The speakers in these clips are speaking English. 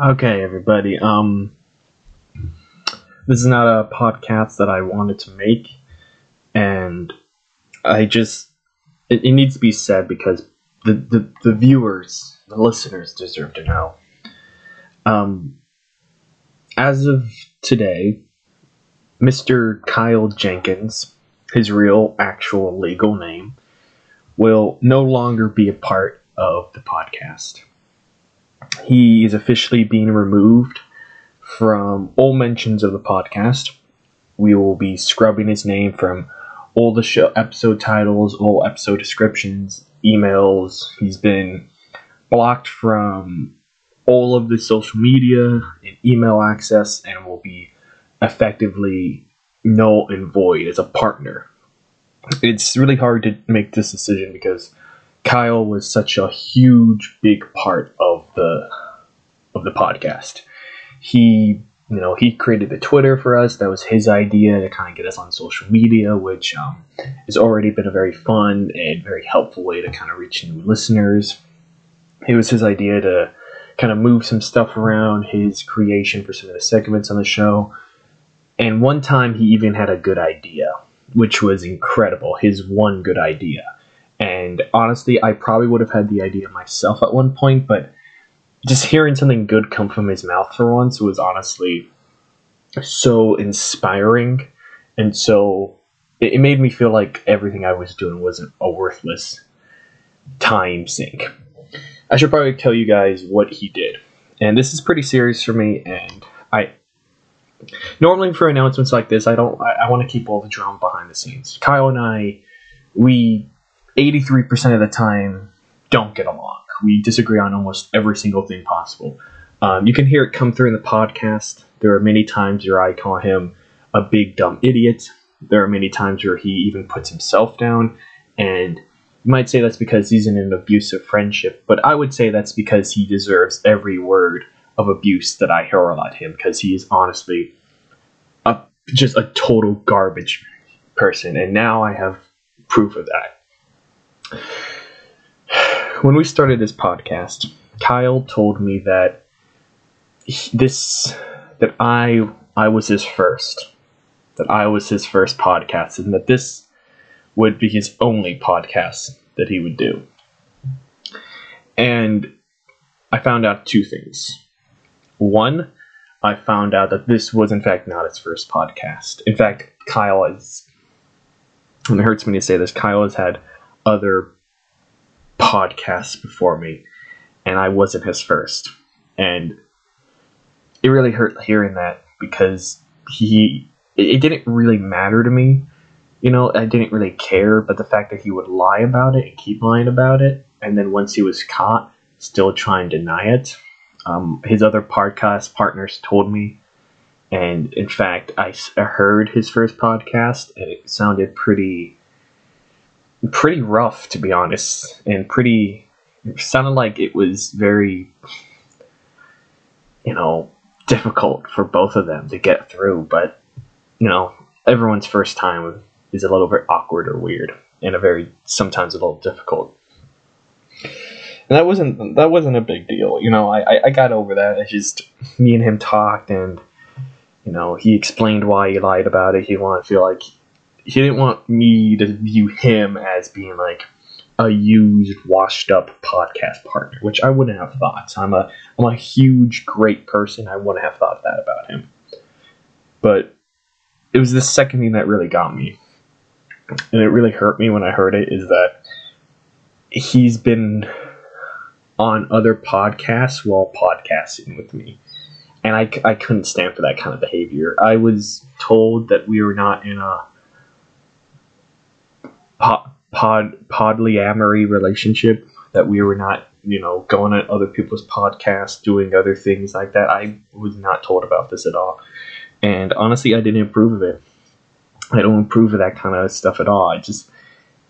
Okay, everybody. Um, this is not a podcast that I wanted to make, and I just it, it needs to be said because the, the the viewers, the listeners, deserve to know. Um, as of today, Mr. Kyle Jenkins, his real, actual, legal name, will no longer be a part of the podcast. He is officially being removed from all mentions of the podcast. We will be scrubbing his name from all the show episode titles, all episode descriptions, emails. He's been blocked from all of the social media and email access and will be effectively null and void as a partner. It's really hard to make this decision because Kyle was such a huge big part of the of the podcast. He you know he created the Twitter for us. That was his idea to kind of get us on social media, which um, has already been a very fun and very helpful way to kind of reach new listeners. It was his idea to kind of move some stuff around, his creation for some of the segments on the show. And one time he even had a good idea, which was incredible. His one good idea. And honestly, I probably would have had the idea myself at one point, but just hearing something good come from his mouth for once was honestly so inspiring and so it, made me feel like everything I was doing wasn't a worthless time sink. I should probably tell you guys what he did. And this is pretty serious for me and I normally for announcements like this I don't I, I want to keep all the drama behind the scenes. Kyle and I we 83% of the time don't get along. We disagree on almost every single thing possible. Um, you can hear it come through in the podcast. There are many times where I call him a big dumb idiot. There are many times where he even puts himself down. And you might say that's because he's in an abusive friendship, but I would say that's because he deserves every word of abuse that I hurl at him because he is honestly a, just a total garbage person. And now I have proof of that when we started this podcast, Kyle told me that he, this that I I was his first, that I was his first podcast, and that this would be his only podcast that he would do. And I found out two things. One, I found out that this was in fact not his first podcast. In fact, Kyle has, and it hurts me to say this, Kyle has had other podcasts before me, and I wasn't his first. And it really hurt hearing that because he it didn't really matter to me. You know, I didn't really care, but the fact that he would lie about it and keep lying about it, and then once he was caught, still try and deny it. Um, his other podcast partners told me, and in fact, I, I heard his first podcast, and it sounded pretty pretty rough to be honest, and pretty it sounded like it was very you know difficult for both of them to get through. But you know, everyone's first time is a little bit awkward or weird, and a very sometimes a little difficult. And that wasn't that wasn't a big deal, you know. I, I got over that. It's just me and him talked, and you know, he explained why he lied about it. He wanted to feel like he didn't want me to view him as being like a used, washed up podcast partner, which I wouldn't have thought. I'm a I'm a huge, great person. I wouldn't have thought that about him. But it was the second thing that really got me, and it really hurt me when I heard it. Is that he's been on other podcasts while podcasting with me. And I, I couldn't stand for that kind of behavior. I was told that we were not in a pod, pod podlyamory relationship that we were not you know going at other people's podcasts doing other things like that. I was not told about this at all. And honestly i didn't approve of it. I don't approve of that kind of stuff at all. I just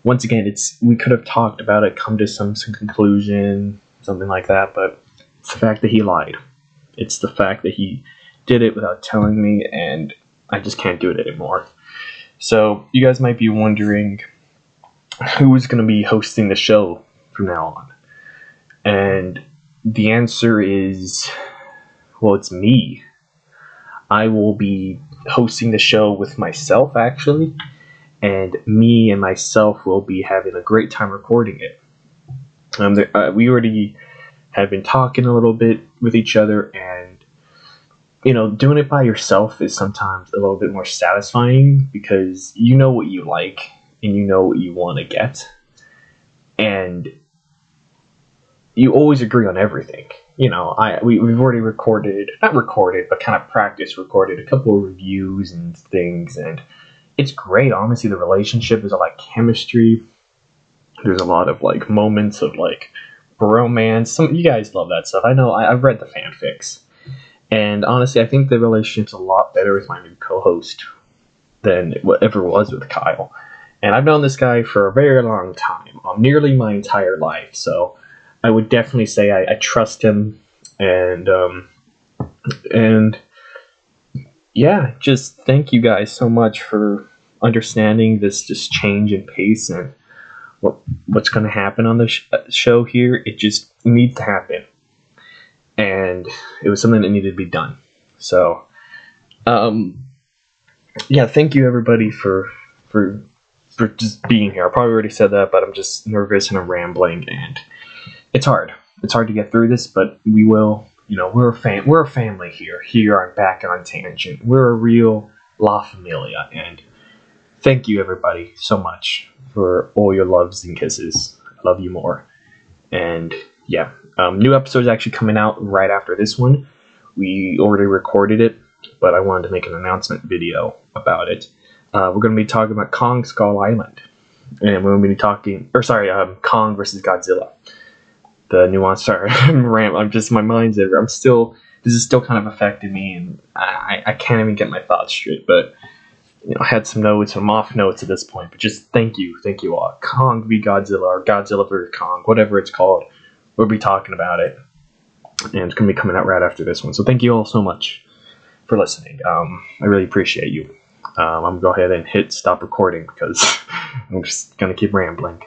once again it's we could have talked about it come to some, some conclusion something like that but it's the fact that he lied. It's the fact that he did it without telling me and i just can't do it anymore. So you guys might be wondering who's going to be hosting the show from now on? And the answer is Well, it's me. I will be hosting the show with myself, actually, and me and myself will be having a great time recording it. Um, there, uh, we already have been talking a little bit with each other, and you know, doing it by yourself is sometimes a little bit more satisfying because you know what you like and you know what you want to get, and you always agree on everything. You know, I we, we've already recorded, not recorded, but kind of practice recorded a couple of reviews and things, and it's great. Honestly, the relationship is a lot of chemistry. There's a lot of like moments of like romance. Some you guys love that stuff. I know. I, I've read the fanfics, and honestly, I think the relationship's a lot better with my new co-host than it ever was with Kyle. And I've known this guy for a very long time, um, nearly my entire life. So I would definitely say I, I trust him, and um, and yeah, just thank you guys so much for understanding this just change in pace and what what's going to happen on the sh- uh, show here. It just needs to happen, and it was something that needed to be done. So, um, yeah, thank you everybody for for for just being here. I probably already said that, but I'm just nervous and I'm rambling and it's hard. It's hard to get through this, but we will. You know, we're a fam- we're a family here. Here on Back on Tangent, we're a real La Familia, and thank you everybody so much for all your loves and kisses. I love you more. And yeah, um, new episodes actually coming out right after this one. We already recorded it, but I wanted to make an announcement video about it. Uh, we're going to be talking about Kong Skull Island, and we're going to be talking, or sorry, um, Kong versus Godzilla the nuance. Sorry, I'm just my mind's there. I'm still. This is still kind of affecting me, and I, I can't even get my thoughts straight. But you know, I had some notes, some off notes at this point. But just thank you, thank you all. Kong v Godzilla or Godzilla vs Kong, whatever it's called. We'll be talking about it, and it's gonna be coming out right after this one. So thank you all so much for listening. Um, I really appreciate you. Um, I'm gonna go ahead and hit stop recording because I'm just gonna keep rambling.